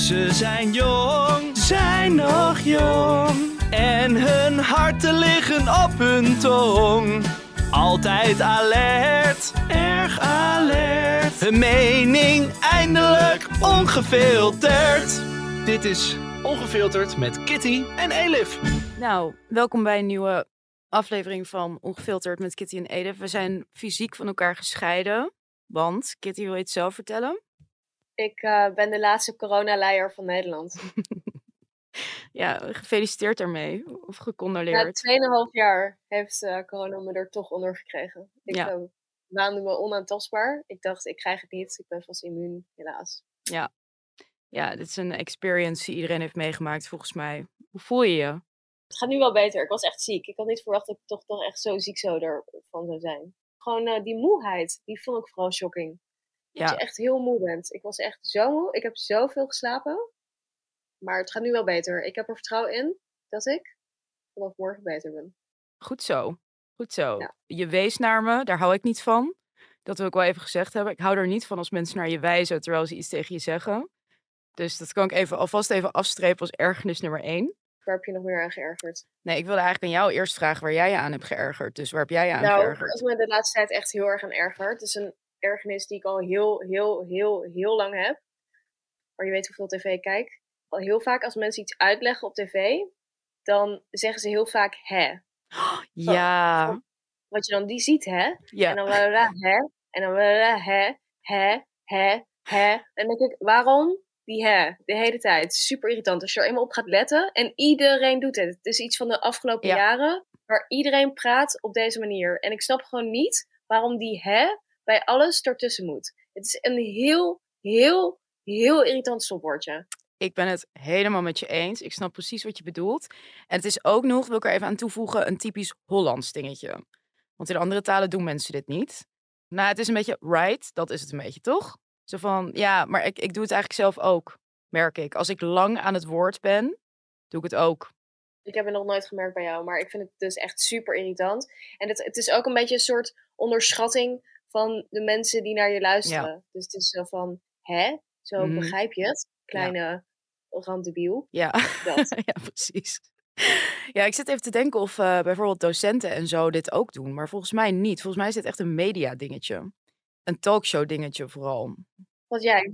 Ze zijn jong, zijn nog jong. En hun harten liggen op hun tong. Altijd alert, erg alert. Hun mening eindelijk ongefilterd. Dit is Ongefilterd met Kitty en Elif. Nou, welkom bij een nieuwe aflevering van Ongefilterd met Kitty en Edith. We zijn fysiek van elkaar gescheiden, want Kitty wil het zelf vertellen? Ik uh, ben de laatste coronaleier van Nederland. ja, gefeliciteerd ermee. Of gecondoleerd. Na 2,5 jaar heeft uh, corona me er toch onder gekregen. Ik ja. uh, waande me onaantastbaar. Ik dacht, ik krijg het niet. Ik ben vast immuun, helaas. Ja. Ja, dit is een experience die iedereen heeft meegemaakt, volgens mij. Hoe voel je je? Het gaat nu wel beter. Ik was echt ziek. Ik had niet verwacht dat ik toch, toch echt zo ziek zo ervan zou zijn. Gewoon uh, die moeheid, die vond ik vooral shocking. Ja. Dat je echt heel moe bent. Ik was echt zo moe. Ik heb zoveel geslapen. Maar het gaat nu wel beter. Ik heb er vertrouwen in dat ik vanaf morgen beter ben. Goed zo. Goed zo. Ja. Je wees naar me, daar hou ik niet van. Dat wil ik wel even gezegd hebben. Ik hou er niet van als mensen naar je wijzen terwijl ze iets tegen je zeggen. Dus dat kan ik even, alvast even afstrepen als ergernis nummer één. Waar heb je nog meer aan geërgerd? Nee, ik wilde eigenlijk aan jou eerst vragen waar jij je aan hebt geërgerd. Dus waar heb jij je aan nou, geërgerd? Nou, ik me de laatste tijd echt heel erg aan erger. Het is een ergernis die ik al heel, heel, heel, heel lang heb. Maar je weet hoeveel tv ik kijk. Al heel vaak als mensen iets uitleggen op tv, dan zeggen ze heel vaak hè. Ja. wat je dan die ziet, hè? Ja. En dan hè? En dan hè? Hè? Hè? Hè? En dan denk ik, waarom die hè, de hele tijd. Super irritant. Als je er eenmaal op gaat letten. En iedereen doet het. Het is iets van de afgelopen jaren. Waar iedereen praat op deze manier. En ik snap gewoon niet waarom die hè bij alles ertussen moet. Het is een heel, heel, heel irritant stopwoordje. Ik ben het helemaal met je eens. Ik snap precies wat je bedoelt. En het is ook nog, wil ik er even aan toevoegen, een typisch Hollands dingetje. Want in andere talen doen mensen dit niet. Nou, het is een beetje right, dat is het een beetje, toch? Zo van, ja, maar ik, ik doe het eigenlijk zelf ook, merk ik. Als ik lang aan het woord ben, doe ik het ook. Ik heb het nog nooit gemerkt bij jou, maar ik vind het dus echt super irritant. En het, het is ook een beetje een soort onderschatting van de mensen die naar je luisteren. Dus het is zo van, hè? Zo mm. begrijp je het? Kleine ja. randdebiel. Ja. ja, precies. Ja, ik zit even te denken of uh, bijvoorbeeld docenten en zo dit ook doen. Maar volgens mij niet. Volgens mij is dit echt een media dingetje een talkshow dingetje vooral. Wat jij?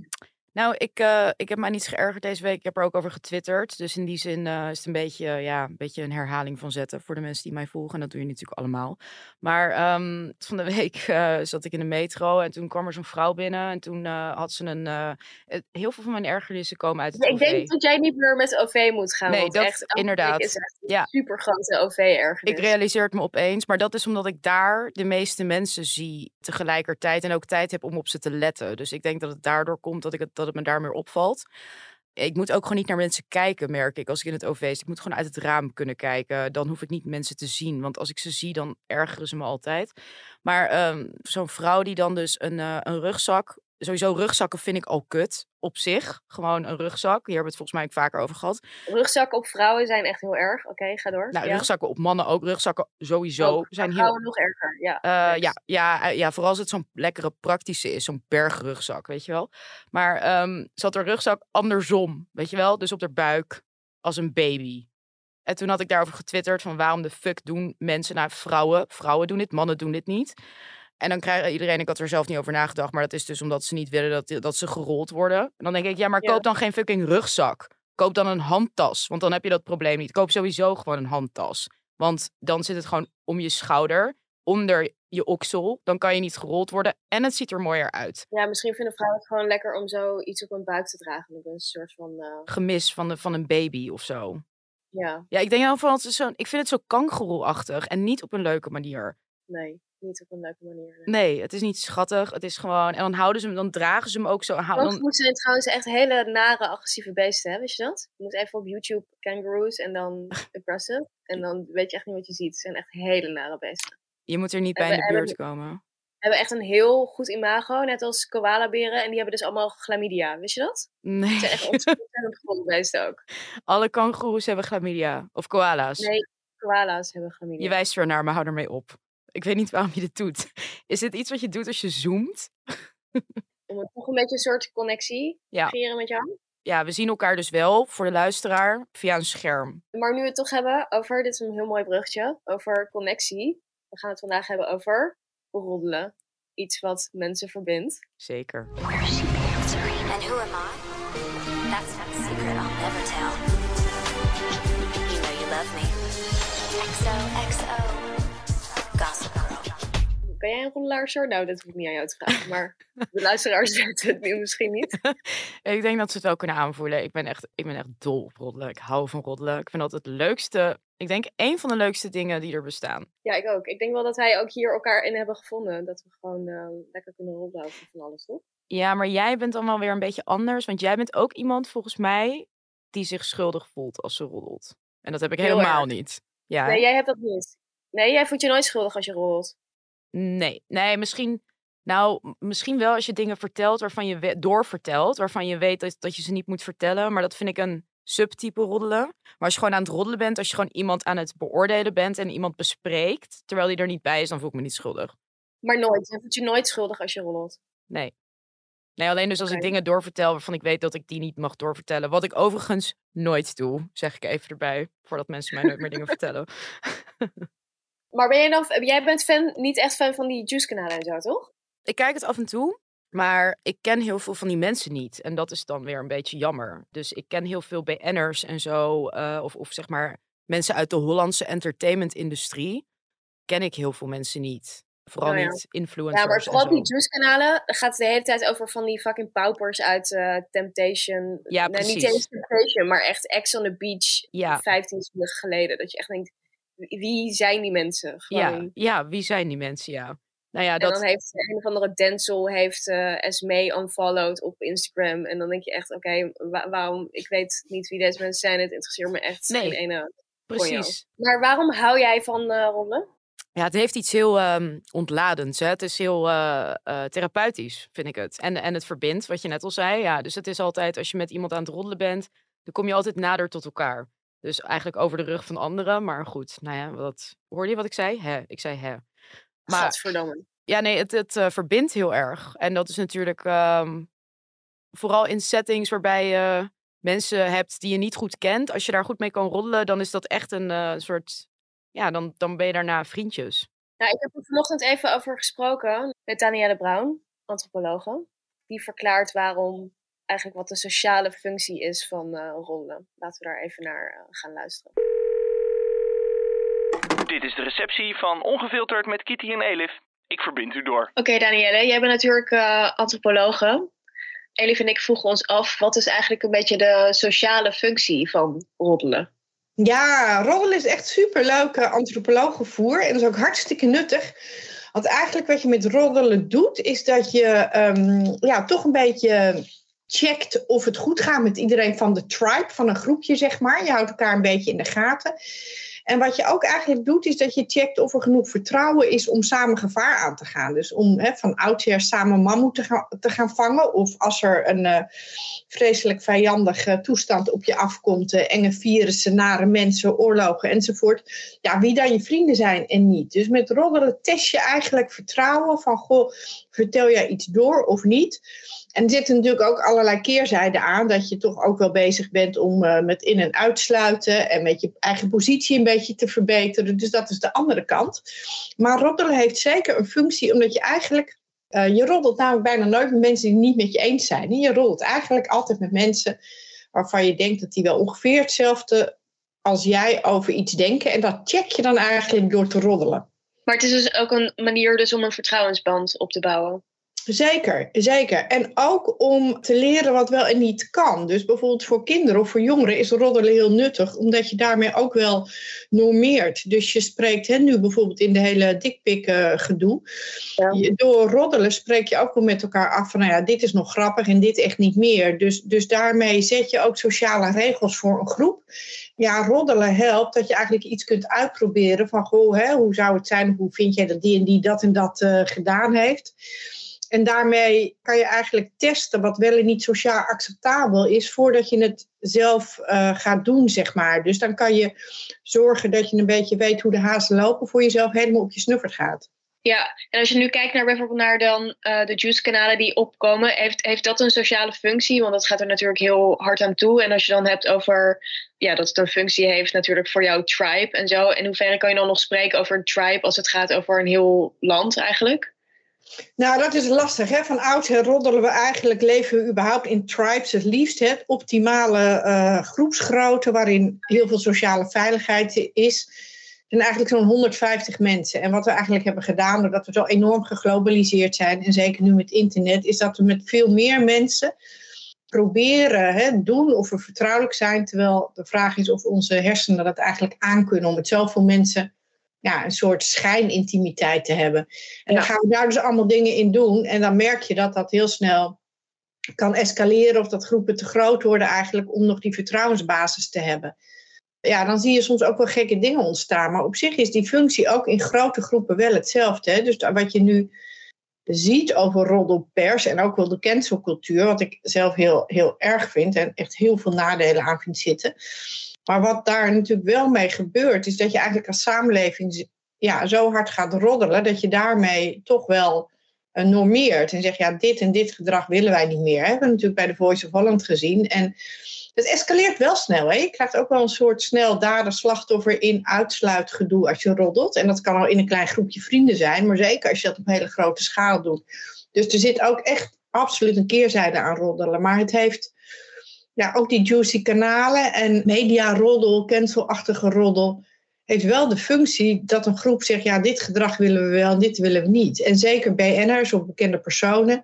Nou, ik, uh, ik heb mij niets geërgerd deze week. Ik heb er ook over getwitterd. Dus in die zin uh, is het een beetje, ja, een beetje een herhaling van zetten voor de mensen die mij volgen. En dat doe je natuurlijk allemaal. Maar um, van de week uh, zat ik in de metro en toen kwam er zo'n vrouw binnen. En toen had ze een... heel veel van mijn ergernissen komen uit het Ik OV. denk dat jij niet meer met OV moet gaan. Nee, want dat echt, inderdaad. is echt een ja. super grote OV-ergernis. Ik realiseer het me opeens. Maar dat is omdat ik daar de meeste mensen zie tegelijkertijd. En ook tijd heb om op ze te letten. Dus ik denk dat het daardoor komt dat ik het... Dat het me daar meer opvalt. Ik moet ook gewoon niet naar mensen kijken, merk ik, als ik in het OV zit. Ik moet gewoon uit het raam kunnen kijken. Dan hoef ik niet mensen te zien. Want als ik ze zie, dan ergeren ze me altijd. Maar um, zo'n vrouw die dan dus een, uh, een rugzak sowieso rugzakken vind ik al kut op zich. Gewoon een rugzak. Hier hebben we het volgens mij ook vaker over gehad. Rugzakken op vrouwen zijn echt heel erg. Oké, ga door. Nou, ja. rugzakken op mannen ook. Rugzakken sowieso ook, zijn vrouwen heel... nog erger, ja. Uh, ja, ja, ja, vooral als het zo'n lekkere praktische is. Zo'n bergrugzak, weet je wel. Maar um, zat er rugzak andersom, weet je wel. Dus op de buik als een baby. En toen had ik daarover getwitterd van waarom de fuck doen mensen, nou vrouwen, vrouwen doen dit, mannen doen dit niet. En dan krijgt iedereen, ik had er zelf niet over nagedacht, maar dat is dus omdat ze niet willen dat, dat ze gerold worden. En dan denk ik, ja, maar koop dan geen fucking rugzak. Koop dan een handtas, want dan heb je dat probleem niet. Koop sowieso gewoon een handtas. Want dan zit het gewoon om je schouder, onder je oksel. Dan kan je niet gerold worden en het ziet er mooier uit. Ja, misschien vinden vrouwen het gewoon lekker om zo iets op hun buik te dragen. Dat een soort van... Uh... Gemis van, de, van een baby of zo. Ja. Ja, ik denk wel van, zo, ik vind het zo kangeroe-achtig en niet op een leuke manier. Nee. Niet op een leuke manier. Nee, het is niet schattig. Het is gewoon. En dan houden ze hem, dan dragen ze hem ook zo. Dan... moeten zijn trouwens echt hele nare, agressieve beesten, hè? Weet je dat? Je moet even op YouTube kangaroos en dan aggressive. En dan weet je echt niet wat je ziet. Het zijn echt hele nare beesten. Je moet er niet bij in de buurt komen. Hebben echt een heel goed imago, net als koalaberen. En die hebben dus allemaal chlamydia. Wist je dat? Nee. Ze zijn echt ontzettend gezonde beesten ook. Alle kangoeroes hebben chlamydia. Of koala's. Nee, koala's hebben chlamydia. Je wijst er naar, maar hou ermee op. Ik weet niet waarom je dit doet. Is dit iets wat je doet als je zoomt? Om toch een beetje een soort connectie te creëren met jou. Ja, we zien elkaar dus wel voor de luisteraar via een scherm. Maar nu we het toch hebben over, dit is een heel mooi bruggetje, over connectie. We gaan het vandaag hebben over roddelen. Iets wat mensen verbindt. Zeker. Where is she answering? And who am I? That's not a secret I'll never tell. You know you love me. XOXO. Ben jij een roddelaar, Sor? Nou, dat hoef ik niet aan jou te vragen. Maar de luisteraars weten het nu misschien niet. ik denk dat ze het wel kunnen aanvoelen. Ik ben echt, ik ben echt dol op roddelen. Ik hou van roddelen. Ik vind dat het leukste ik denk een van de leukste dingen die er bestaan. Ja, ik ook. Ik denk wel dat wij ook hier elkaar in hebben gevonden. Dat we gewoon uh, lekker kunnen rondlopen van alles, toch? Ja, maar jij bent dan wel weer een beetje anders. Want jij bent ook iemand, volgens mij, die zich schuldig voelt als ze roddelt. En dat heb ik helemaal niet. Ja, nee, jij hebt dat niet. Nee, jij voelt je nooit schuldig als je roddelt. Nee, nee, misschien... Nou, misschien wel als je dingen vertelt waarvan je doorvertelt, waarvan je weet dat, dat je ze niet moet vertellen. Maar dat vind ik een subtype roddelen. Maar als je gewoon aan het roddelen bent, als je gewoon iemand aan het beoordelen bent en iemand bespreekt, terwijl die er niet bij is, dan voel ik me niet schuldig. Maar nooit. Je voelt je nooit schuldig als je roddelt. Nee. Nee, alleen dus als ik dingen doorvertel waarvan ik weet dat ik die niet mag doorvertellen. Wat ik overigens nooit doe, zeg ik even erbij. Voordat mensen mij nooit meer dingen vertellen. Maar ben jij dan, jij bent fan, niet echt fan van die juice kanalen en zo, toch? Ik kijk het af en toe. Maar ik ken heel veel van die mensen niet. En dat is dan weer een beetje jammer. Dus ik ken heel veel BN'ers en zo. Uh, of, of zeg maar mensen uit de Hollandse entertainment-industrie. Ken ik heel veel mensen niet. Vooral oh niet influencers. Ja, maar vooral die juice-kanalen gaat het de hele tijd over van die fucking paupers uit uh, Temptation. Ja, nee, niet eens Temptation, maar echt Ex on the Beach. Ja. 15 jaar geleden. Dat je echt denkt, wie zijn die mensen? Gewoon. Ja, ja, wie zijn die mensen, ja. Nou ja, en dan heeft een of andere Denzel heeft uh, Esme unfollowed op Instagram. En dan denk je echt, oké, waarom? Ik weet niet wie deze mensen zijn. Het interesseert me echt nee, geen ene Precies. Maar waarom hou jij van uh, rollen? Ja, het heeft iets heel um, ontladends. Hè? Het is heel uh, therapeutisch, vind ik het. En, en het verbindt, wat je net al zei. Ja, dus het is altijd, als je met iemand aan het roddelen bent, dan kom je altijd nader tot elkaar. Dus eigenlijk over de rug van anderen. Maar goed, nou ja, wat, hoorde je wat ik zei? Hè, ik zei hè. Maar. Ja, nee, het, het uh, verbindt heel erg. En dat is natuurlijk um, vooral in settings waarbij je mensen hebt die je niet goed kent. Als je daar goed mee kan roddelen, dan is dat echt een uh, soort... Ja, dan, dan ben je daarna vriendjes. Nou, ik heb er vanochtend even over gesproken met Danielle Brown, antropologe. Die verklaart waarom eigenlijk wat de sociale functie is van uh, roddelen. Laten we daar even naar gaan luisteren. Dit is de receptie van Ongefilterd met Kitty en Elif. Ik verbind u door. Oké, okay, Danielle, jij bent natuurlijk uh, antropologe. Elif en ik vroegen ons af, wat is eigenlijk een beetje de sociale functie van roddelen? Ja, roddelen is echt superleuk uh, antropologenvoer en dat is ook hartstikke nuttig. Want eigenlijk wat je met roddelen doet, is dat je um, ja, toch een beetje checkt of het goed gaat met iedereen van de tribe, van een groepje zeg maar. Je houdt elkaar een beetje in de gaten. En wat je ook eigenlijk doet, is dat je checkt of er genoeg vertrouwen is om samen gevaar aan te gaan. Dus om hè, van oudsher samen mammoet te gaan, te gaan vangen. Of als er een uh, vreselijk vijandige toestand op je afkomt, uh, enge virussen, nare mensen, oorlogen enzovoort. Ja, wie dan je vrienden zijn en niet. Dus met roddelen test je eigenlijk vertrouwen van, goh, vertel jij iets door of niet? En er zitten natuurlijk ook allerlei keerzijden aan, dat je toch ook wel bezig bent om uh, met in- en uitsluiten en met je eigen positie een beetje te verbeteren. Dus dat is de andere kant. Maar roddelen heeft zeker een functie, omdat je eigenlijk, uh, je roddelt namelijk bijna nooit met mensen die het niet met je eens zijn. Je roddelt eigenlijk altijd met mensen waarvan je denkt dat die wel ongeveer hetzelfde als jij over iets denken. En dat check je dan eigenlijk door te roddelen. Maar het is dus ook een manier dus om een vertrouwensband op te bouwen. Zeker, zeker. En ook om te leren wat wel en niet kan. Dus bijvoorbeeld voor kinderen of voor jongeren is roddelen heel nuttig, omdat je daarmee ook wel normeert. Dus je spreekt hè, nu bijvoorbeeld in de hele dikpik uh, gedoe. Ja. door roddelen spreek je ook wel met elkaar af van, nou ja, dit is nog grappig en dit echt niet meer. Dus, dus daarmee zet je ook sociale regels voor een groep. Ja, roddelen helpt dat je eigenlijk iets kunt uitproberen van, goh, hè, hoe zou het zijn, hoe vind jij dat die en die dat en dat uh, gedaan heeft. En daarmee kan je eigenlijk testen wat wel en niet sociaal acceptabel is voordat je het zelf uh, gaat doen, zeg maar. Dus dan kan je zorgen dat je een beetje weet hoe de hazen lopen voor jezelf helemaal op je snuffert gaat. Ja, en als je nu kijkt naar bijvoorbeeld naar dan uh, de juice-kanalen die opkomen, heeft, heeft dat een sociale functie? Want dat gaat er natuurlijk heel hard aan toe. En als je dan hebt over ja, dat het een functie heeft natuurlijk voor jouw tribe en zo. In hoeverre kan je dan nog spreken over een tribe als het gaat over een heel land eigenlijk? Nou, dat is lastig. Hè? Van oudsher roddelen we eigenlijk, leven we überhaupt in tribes het liefst. Het optimale uh, groepsgrootte waarin heel veel sociale veiligheid is. En eigenlijk zo'n 150 mensen. En wat we eigenlijk hebben gedaan, doordat we zo enorm geglobaliseerd zijn, en zeker nu met internet, is dat we met veel meer mensen proberen hè, doen of we vertrouwelijk zijn. Terwijl de vraag is of onze hersenen dat eigenlijk aankunnen om met zoveel mensen ja, een soort schijnintimiteit te hebben. En dan gaan we daar dus allemaal dingen in doen. En dan merk je dat dat heel snel kan escaleren of dat groepen te groot worden eigenlijk om nog die vertrouwensbasis te hebben. Ja, dan zie je soms ook wel gekke dingen ontstaan. Maar op zich is die functie ook in grote groepen wel hetzelfde. Hè? Dus wat je nu ziet over roddelpers en ook wel de cancelcultuur, wat ik zelf heel, heel erg vind en echt heel veel nadelen aan vind zitten, maar wat daar natuurlijk wel mee gebeurt, is dat je eigenlijk als samenleving ja, zo hard gaat roddelen, dat je daarmee toch wel uh, normeert. En zegt, ja, dit en dit gedrag willen wij niet meer. Hebben we natuurlijk bij de Voice of Holland gezien. En het escaleert wel snel. Hè? Je krijgt ook wel een soort snel dader-slachtoffer in uitsluitgedoe als je roddelt. En dat kan al in een klein groepje vrienden zijn, maar zeker als je dat op hele grote schaal doet. Dus er zit ook echt absoluut een keerzijde aan roddelen. Maar het heeft ja, ook die juicy kanalen en media-roddel, cancelachtige roddel, heeft wel de functie dat een groep zegt, ja, dit gedrag willen we wel, dit willen we niet. En zeker BN'ers of bekende personen,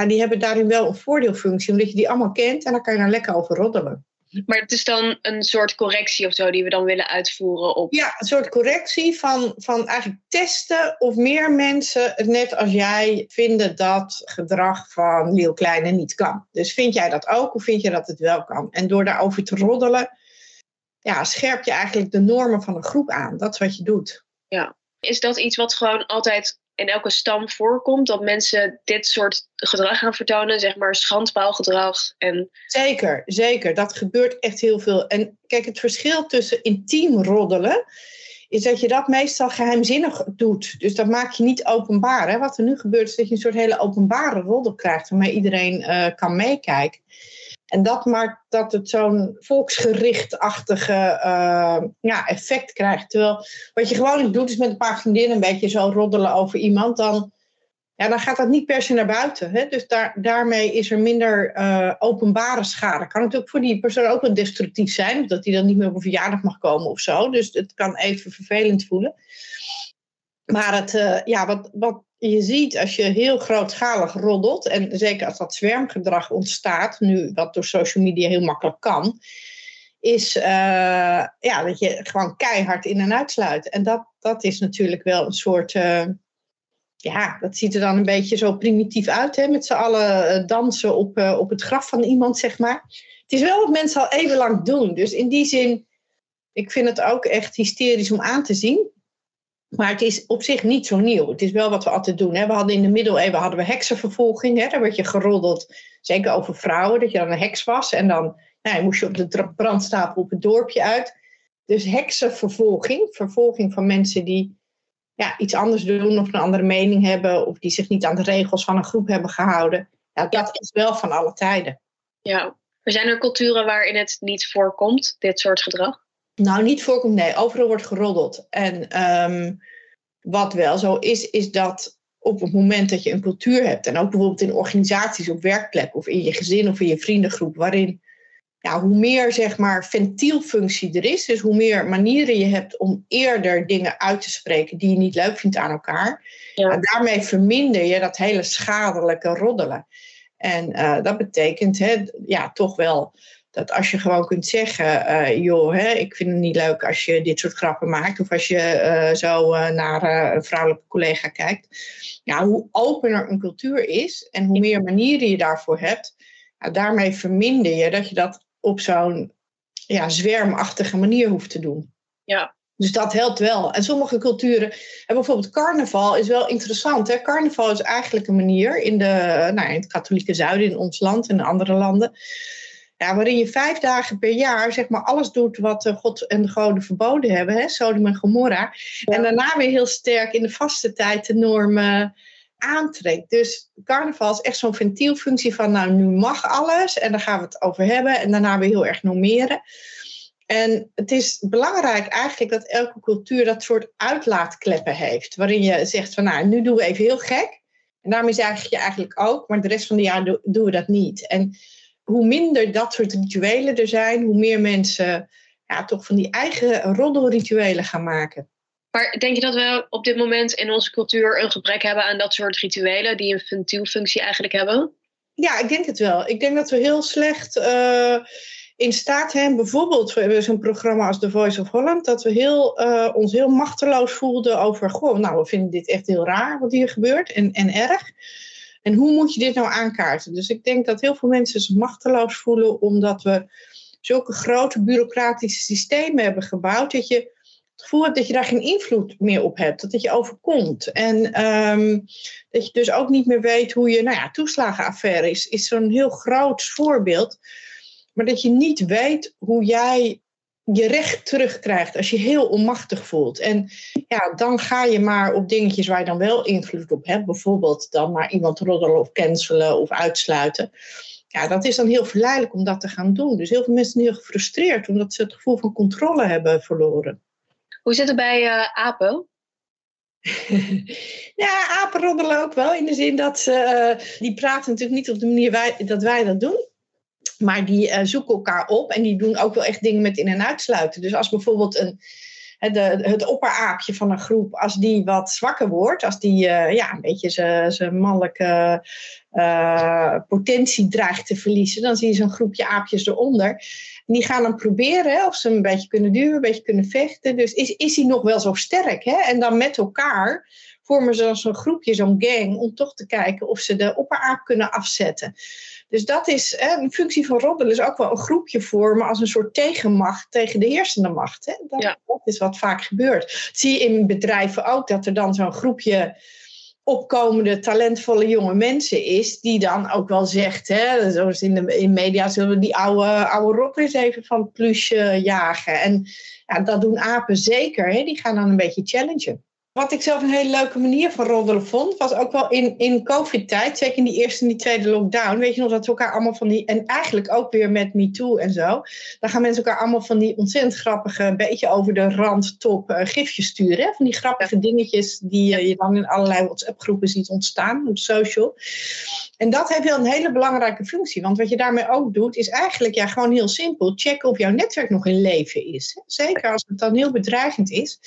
ja, die hebben daarin wel een voordeelfunctie, omdat je die allemaal kent en dan kan je daar lekker over roddelen. Maar het is dan een soort correctie of zo die we dan willen uitvoeren op. Ja, een soort correctie van, van eigenlijk testen of meer mensen, net als jij, vinden dat gedrag van heel Kleine niet kan. Dus vind jij dat ook of vind je dat het wel kan? En door daarover te roddelen, ja, scherp je eigenlijk de normen van een groep aan. Dat is wat je doet. Ja. Is dat iets wat gewoon altijd in elke stam voorkomt. Dat mensen dit soort gedrag gaan vertonen, zeg maar schandpaalgedrag. En... Zeker, zeker. Dat gebeurt echt heel veel. En kijk, het verschil tussen intiem roddelen is dat je dat meestal geheimzinnig doet. Dus dat maak je niet openbaar. Hè? Wat er nu gebeurt is dat je een soort hele openbare roddel krijgt... waarmee iedereen uh, kan meekijken. En dat maakt dat het zo'n volksgerichtachtige uh, ja, effect krijgt. Terwijl wat je gewoon doet is met een paar vriendinnen een beetje zo roddelen over iemand. Dan, ja, dan gaat dat niet per se naar buiten. Hè? Dus daar, daarmee is er minder uh, openbare schade. Kan natuurlijk voor die persoon ook wel destructief zijn. Dat hij dan niet meer op een verjaardag mag komen of zo. Dus het kan even vervelend voelen. Maar het, uh, ja, wat, wat je ziet als je heel grootschalig roddelt, en zeker als dat zwermgedrag ontstaat, nu wat door social media heel makkelijk kan, is uh, ja, dat je gewoon keihard in en uitsluit. En dat, dat is natuurlijk wel een soort. Uh, ja, dat ziet er dan een beetje zo primitief uit, hè, met z'n allen dansen op, op het graf van iemand, zeg maar. Het is wel wat mensen al even lang doen. Dus in die zin, ik vind het ook echt hysterisch om aan te zien. Maar het is op zich niet zo nieuw. Het is wel wat we altijd doen. Hè. We hadden in de middeleeuwen hadden we heksenvervolging. Hè. Daar werd je geroddeld, zeker over vrouwen, dat je dan een heks was. En dan nou, moest je op de brandstapel op het dorpje uit. Dus heksenvervolging, vervolging van mensen die ja, iets anders doen of een andere mening hebben. Of die zich niet aan de regels van een groep hebben gehouden. Ja, dat is wel van alle tijden. Ja, er zijn er culturen waarin het niet voorkomt, dit soort gedrag? Nou, niet voorkomt, nee. Overal wordt geroddeld. En um, wat wel zo is, is dat op het moment dat je een cultuur hebt, en ook bijvoorbeeld in organisaties op werkplek of in je gezin of in je vriendengroep, waarin ja, hoe meer zeg maar ventielfunctie er is, dus hoe meer manieren je hebt om eerder dingen uit te spreken die je niet leuk vindt aan elkaar, ja. daarmee verminder je dat hele schadelijke roddelen. En uh, dat betekent hè, ja, toch wel dat als je gewoon kunt zeggen, uh, joh, hè, ik vind het niet leuk als je dit soort grappen maakt. Of als je uh, zo naar een vrouwelijke collega kijkt. Ja, hoe opener een cultuur is en hoe meer manieren je daarvoor hebt. Ja, daarmee verminder je dat je dat op zo'n ja, zwermachtige manier hoeft te doen. Ja. Dus dat helpt wel. En sommige culturen, en bijvoorbeeld carnaval is wel interessant. Hè? Carnaval is eigenlijk een manier in, de, nou, in het katholieke zuiden, in ons land en andere landen. Ja, waarin je vijf dagen per jaar zeg maar, alles doet wat God en de goden verboden hebben. Hè? Sodom en Gomorra. En daarna weer heel sterk in de vaste tijd de normen aantrekt. Dus carnaval is echt zo'n ventielfunctie van, nou, nu mag alles en daar gaan we het over hebben en daarna weer heel erg normeren. En het is belangrijk eigenlijk dat elke cultuur dat soort uitlaatkleppen heeft, waarin je zegt van, nou, nu doen we even heel gek. En daarmee zeg je eigenlijk ook, maar de rest van het jaar doen we dat niet. En hoe minder dat soort rituelen er zijn, hoe meer mensen ja, toch van die eigen roddelrituelen gaan maken. Maar denk je dat we op dit moment in onze cultuur een gebrek hebben aan dat soort rituelen die een ventielfunctie eigenlijk hebben? Ja, ik denk het wel. Ik denk dat we heel slecht uh, in staat zijn. Bijvoorbeeld, we hebben zo'n programma als The Voice of Holland, dat we heel, uh, ons heel machteloos voelden over, goh, nou, we vinden dit echt heel raar wat hier gebeurt en, en erg. En hoe moet je dit nou aankaarten? Dus ik denk dat heel veel mensen zich machteloos voelen omdat we zulke grote bureaucratische systemen hebben gebouwd dat je gevoel dat je daar geen invloed meer op hebt. Dat het je overkomt. En um, dat je dus ook niet meer weet hoe je, nou ja, toeslagenaffaire is, is zo'n heel groot voorbeeld. Maar dat je niet weet hoe jij je recht terugkrijgt als je heel onmachtig voelt. En ja, dan ga je maar op dingetjes waar je dan wel invloed op hebt. Bijvoorbeeld dan maar iemand roddelen of cancelen of uitsluiten. Ja, dat is dan heel verleidelijk om dat te gaan doen. Dus heel veel mensen zijn heel gefrustreerd omdat ze het gevoel van controle hebben verloren. Hoe zit het bij uh, apen? ja, apen roddelen ook wel. In de zin dat ze, uh, die praten natuurlijk niet op de manier wij, dat wij dat doen. Maar die uh, zoeken elkaar op en die doen ook wel echt dingen met in- en uitsluiten. Dus als bijvoorbeeld een, het opperaapje van een groep, als die wat zwakker wordt, als die uh, ja, een beetje zijn mannelijke uh, potentie dreigt te verliezen, dan zie je zo'n groepje aapjes eronder. En die gaan dan proberen of ze een beetje kunnen duwen, een beetje kunnen vechten. Dus is, is hij nog wel zo sterk? Hè? En dan met elkaar vormen ze dan zo'n groepje, zo'n gang, om toch te kijken of ze de opperaap kunnen afzetten. Dus dat is hè, een functie van roddelen, is ook wel een groepje vormen als een soort tegenmacht tegen de heersende macht. Hè? Dat, ja. dat is wat vaak gebeurt. Dat zie je in bedrijven ook, dat er dan zo'n groepje opkomende, talentvolle jonge mensen is, die dan ook wel zegt, hè, zoals in de in media zullen we die oude, oude even van het plusje jagen. En ja, dat doen apen zeker, hè, die gaan dan een beetje challengen. Wat ik zelf een hele leuke manier van roddelen vond, was ook wel in, in COVID-tijd, zeker in die eerste en die tweede lockdown. Weet je nog dat we elkaar allemaal van die, en eigenlijk ook weer met MeToo en zo, dan gaan mensen elkaar allemaal van die ontzettend grappige, beetje over de rand top uh, gifjes sturen. Hè? Van die grappige dingetjes die uh, je dan in allerlei WhatsApp-groepen ziet ontstaan op social. En dat heeft wel een hele belangrijke functie. Want wat je daarmee ook doet, is eigenlijk ja, gewoon heel simpel checken of jouw netwerk nog in leven is. Zeker als het dan heel bedreigend is.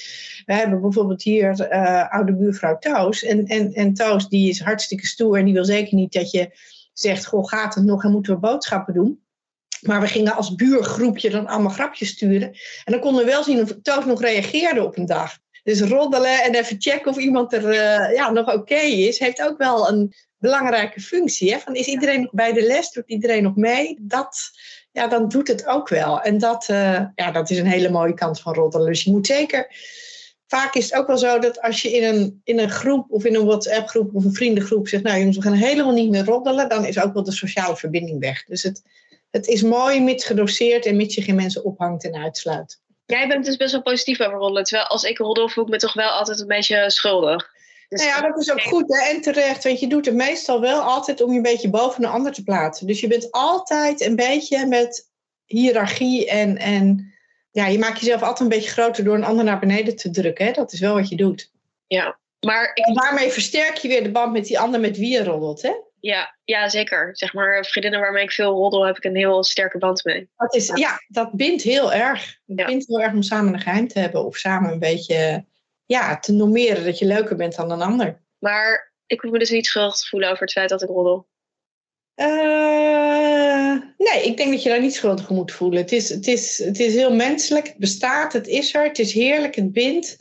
We hebben bijvoorbeeld hier uh, oude buurvrouw Toos. En, en, en Toos die is hartstikke stoer en die wil zeker niet dat je zegt, goh, gaat het nog en moeten we boodschappen doen. Maar we gingen als buurgroepje dan allemaal grapjes sturen. En dan konden we wel zien of Toos nog reageerde op een dag. Dus roddelen en even checken of iemand er uh, ja, nog oké okay is, heeft ook wel een belangrijke functie. Hè? Van, is iedereen nog bij de les? Doet iedereen nog mee? Dat, ja, dan doet het ook wel. En dat, uh, ja, dat is een hele mooie kant van roddelen. Dus je moet zeker... Vaak is het ook wel zo dat als je in een, in een groep of in een WhatsApp-groep of een vriendengroep zegt... nou jongens, we gaan helemaal niet meer roddelen... dan is ook wel de sociale verbinding weg. Dus het, het is mooi mits gedoseerd en mits je geen mensen ophangt en uitsluit. Jij bent dus best wel positief over roddelen. Terwijl als ik roddel voel ik me toch wel altijd een beetje schuldig. Dus nou ja, dat is ook goed hè? en terecht. Want je doet het meestal wel altijd om je een beetje boven een ander te plaatsen. Dus je bent altijd een beetje met hiërarchie en, en ja, je maakt jezelf altijd een beetje groter door een ander naar beneden te drukken. Hè? Dat is wel wat je doet. Ja, maar... Ik... En daarmee versterk je weer de band met die ander met wie je roddelt. Hè? Ja, ja, zeker. Zeg maar, vriendinnen waarmee ik veel roddel, heb ik een heel sterke band mee. Dat is, ja, dat bindt heel erg. Het Ja. bindt heel erg om samen een geheim te hebben. Of samen een beetje ja, te normeren dat je leuker bent dan een ander. Maar ik hoef me dus niet schuldig te voelen over het feit dat ik roddel. Eh, nee, ik denk dat je daar niet schuldig moet voelen. Het is, het, is, het is heel menselijk, het bestaat, het is er, het is heerlijk, het bindt.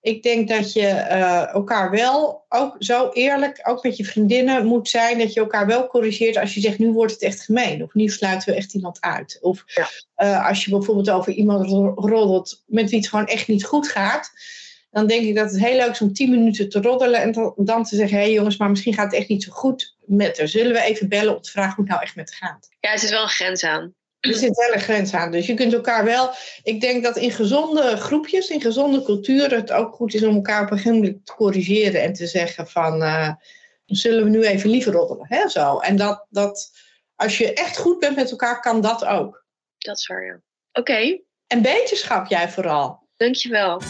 Ik denk dat je eh, elkaar wel ook zo eerlijk, ook met je vriendinnen, moet zijn. Dat je elkaar wel corrigeert als je zegt, nu wordt het echt gemeen. Of nu sluiten we echt iemand uit. Of Ja. eh, als je bijvoorbeeld over iemand ro- roddelt met wie het gewoon echt niet goed gaat. Dan denk ik dat het heel leuk is om tien minuten te roddelen. En dan- te zeggen, hé hey jongens, maar misschien gaat het echt niet zo goed met haar. Zullen we even bellen om te vragen hoe het nou echt met haar gaat? Ja, er zit wel een grens aan. Er zit wel een grens aan. Dus je kunt elkaar wel. Ik denk dat in gezonde groepjes, in gezonde culturen, het ook goed is om elkaar op een gegeven moment te corrigeren en te zeggen van eh, zullen we nu even liever roddelen. Hè, zo. En dat, dat als je echt goed bent met elkaar, kan dat ook. Dat is waar, ja. Oké, En beterschap jij vooral. dankjewel.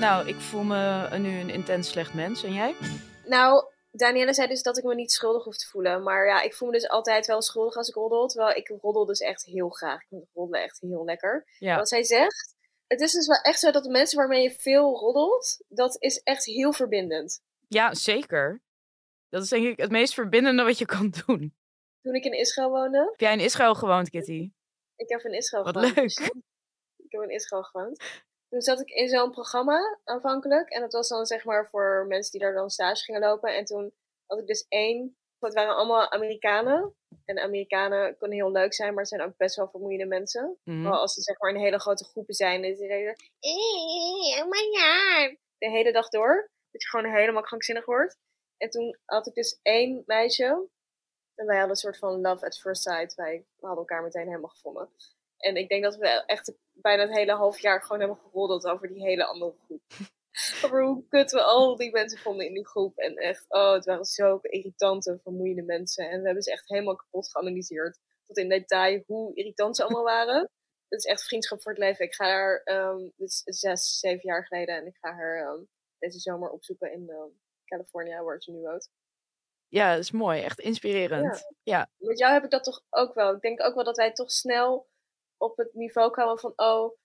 Nou, ik voel me nu een intens slecht mens. En jij? Nou, Danielle zei dus dat ik me niet schuldig hoef te voelen. Maar ja, ik voel me dus altijd wel schuldig als ik roddel. Terwijl ik roddel dus echt heel graag. Ik vind roddelen echt heel lekker. Ja. Wat zij zegt, het is dus wel echt zo dat de mensen waarmee je veel roddelt, dat is echt heel verbindend. Ja, zeker. Dat is denk ik het meest verbindende wat je kan doen. Toen ik in Israël woonde, Heb jij in Israël gewoond, Kitty? ik heb in Israël Wat gewoond. leuk. Ik heb in Israël gewoond. Toen zat ik in zo'n programma aanvankelijk. En dat was dan zeg maar voor mensen die daar dan stage gingen lopen. En toen had ik dus één. Het waren allemaal Amerikanen. En Amerikanen kunnen heel leuk zijn, maar het zijn ook best wel vermoeiende mensen. Vooral als ze zeg maar in hele grote groepen zijn. En ze zeggen, "Eh, oh my god. De hele dag door. Dat je gewoon helemaal krankzinnig wordt. En toen had ik dus één meisje. En wij hadden een soort van love at first sight. Wij hadden elkaar meteen helemaal gevonden. En ik denk dat we echt bijna het hele half jaar gewoon hebben geroddeld over die hele andere groep. over hoe kut we al die mensen vonden in die groep. En echt, oh, het waren zulke irritante, vermoeiende mensen. En we hebben ze echt helemaal kapot geanalyseerd. Tot in detail hoe irritant ze allemaal waren. Het is echt vriendschap voor het leven. Ik ga haar, ehm dit is zes, zeven jaar geleden. En ik ga haar ehm, deze zomer opzoeken in ehm California, waar ze nu woont. Ja, dat is mooi. Echt inspirerend. Ja. Met jou heb ik dat toch ook wel. Ik denk ook wel dat wij toch snel op het niveau kwamen van, oh,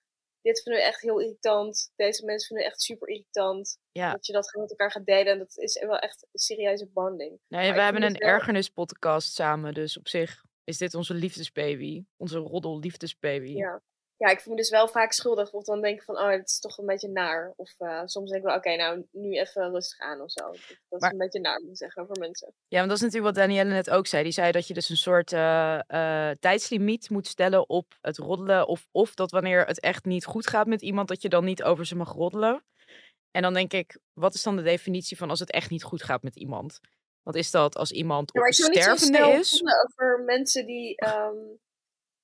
dit vinden we echt heel irritant. Deze mensen vinden we echt super irritant. Ja. Dat je dat gewoon met elkaar gaat delen. En dat is wel echt een serieuze bonding. Nee, we hebben een wel- ergernispodcast samen. Dus op zich is dit onze liefdesbaby. Onze roddel liefdesbaby. Ja. Ja, ik voel me dus wel vaak schuldig. Of dan denk ik van, oh, het is toch een beetje naar. Of eh, soms denk ik wel, oké, nou, nu even rustig aan of zo. Dat, Maar- is een beetje naar, moet ik zeggen, voor mensen. Ja, want dat is natuurlijk wat Danielle net ook zei. Die zei dat je dus een soort eh, eh, tijdslimiet moet stellen op het roddelen. Of, of dat wanneer het echt niet goed gaat met iemand, dat je dan niet over ze mag roddelen. En dan denk ik, wat is dan de definitie van als het echt niet goed gaat met iemand? Wat is dat als iemand Ja, op maar ik zou niet zo stervende is? over mensen die, ehm,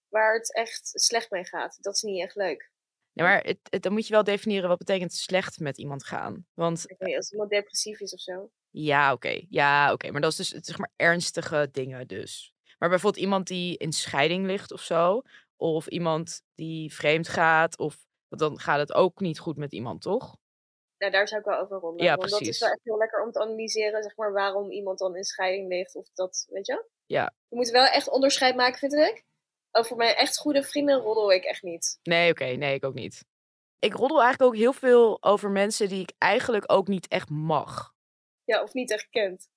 waar het echt slecht mee gaat. Dat is niet echt leuk. Nee, maar het, het- dan moet je wel definiëren wat betekent slecht met iemand gaan. Want als iemand depressief is of zo. Ja, oké. Ja, oké. Maar dat is dus het, zeg maar ernstige dingen dus. Maar bijvoorbeeld iemand die in scheiding ligt of zo. Of iemand die vreemd gaat. Of want dan gaat het ook niet goed met iemand, toch? Nou, daar zou ik wel over roddelen. Ja, want dat is precies. wel echt heel lekker om te analyseren, zeg maar, waarom iemand dan in scheiding ligt. Of dat, weet je? Ja. Je moet wel echt onderscheid maken, vind ik. Over mijn echt goede vrienden roddel ik echt niet. Nee, oké. nee, ik ook niet. Ik roddel eigenlijk ook heel veel over mensen die ik eigenlijk ook niet echt mag. Ja, of niet echt kent.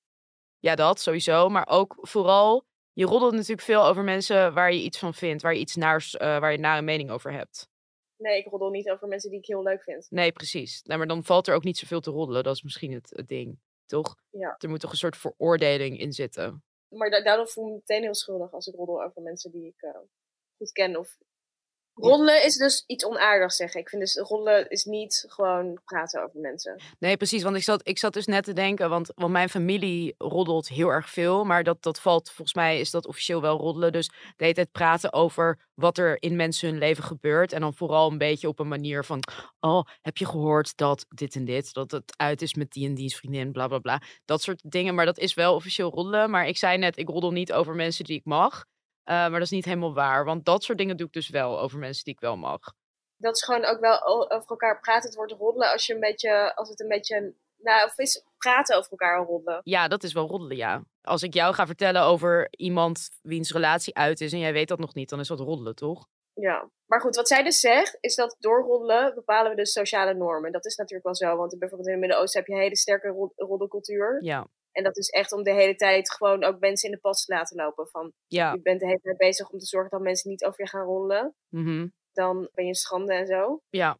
Ja, dat sowieso. Maar ook vooral, je roddelt natuurlijk veel over mensen waar je iets van vindt. Waar je iets naars, eh, waar je een nare mening over hebt. Nee, ik roddel niet over mensen die ik heel leuk vind. Nee, precies. Maar dan valt er ook niet zoveel te roddelen. Dat is misschien het, het ding, toch? Ja. Er moet toch een soort veroordeling in zitten. Maar da- daardoor voel ik me meteen heel schuldig als ik roddel over mensen die ik eh, goed ken. Of... Roddelen is dus iets onaardigs zeggen. Ik vind dus roddelen is niet gewoon praten over mensen. Nee, precies. Want ik zat, ik zat dus net te denken, want, want mijn familie roddelt heel erg veel. Maar dat, dat valt, volgens mij is dat officieel wel roddelen. Dus de hele tijd praten over wat er in mensen hun leven gebeurt. En dan vooral een beetje op een manier van, oh, heb je gehoord dat dit en dit, dat het uit is met die en die vriendin, bla bla bla. Dat soort dingen. Maar dat is wel officieel roddelen. Maar ik zei net, ik roddel niet over mensen die ik mag. Eh, maar dat is niet helemaal waar. Want dat soort dingen doe ik dus wel over mensen die ik wel mag. Dat is gewoon ook wel over elkaar praten. Het wordt roddelen als, je een beetje, als het een beetje Nou, of is praten over elkaar roddelen. Ja, dat is wel roddelen, ja. Als ik jou ga vertellen over iemand wiens relatie uit is en jij weet dat nog niet, dan is dat roddelen, toch? Ja, maar goed, wat zij dus zegt, is dat door roddelen bepalen we dus sociale normen. Dat is natuurlijk wel zo, want bijvoorbeeld in het Midden-Oosten heb je een hele sterke rod- roddelcultuur. Ja. En dat is echt om de hele tijd gewoon ook mensen in de pas te laten lopen. Van, Ja. je bent de hele tijd bezig om te zorgen dat mensen niet over je gaan roddelen. Mhm. Dan ben je een schande en zo. Ja.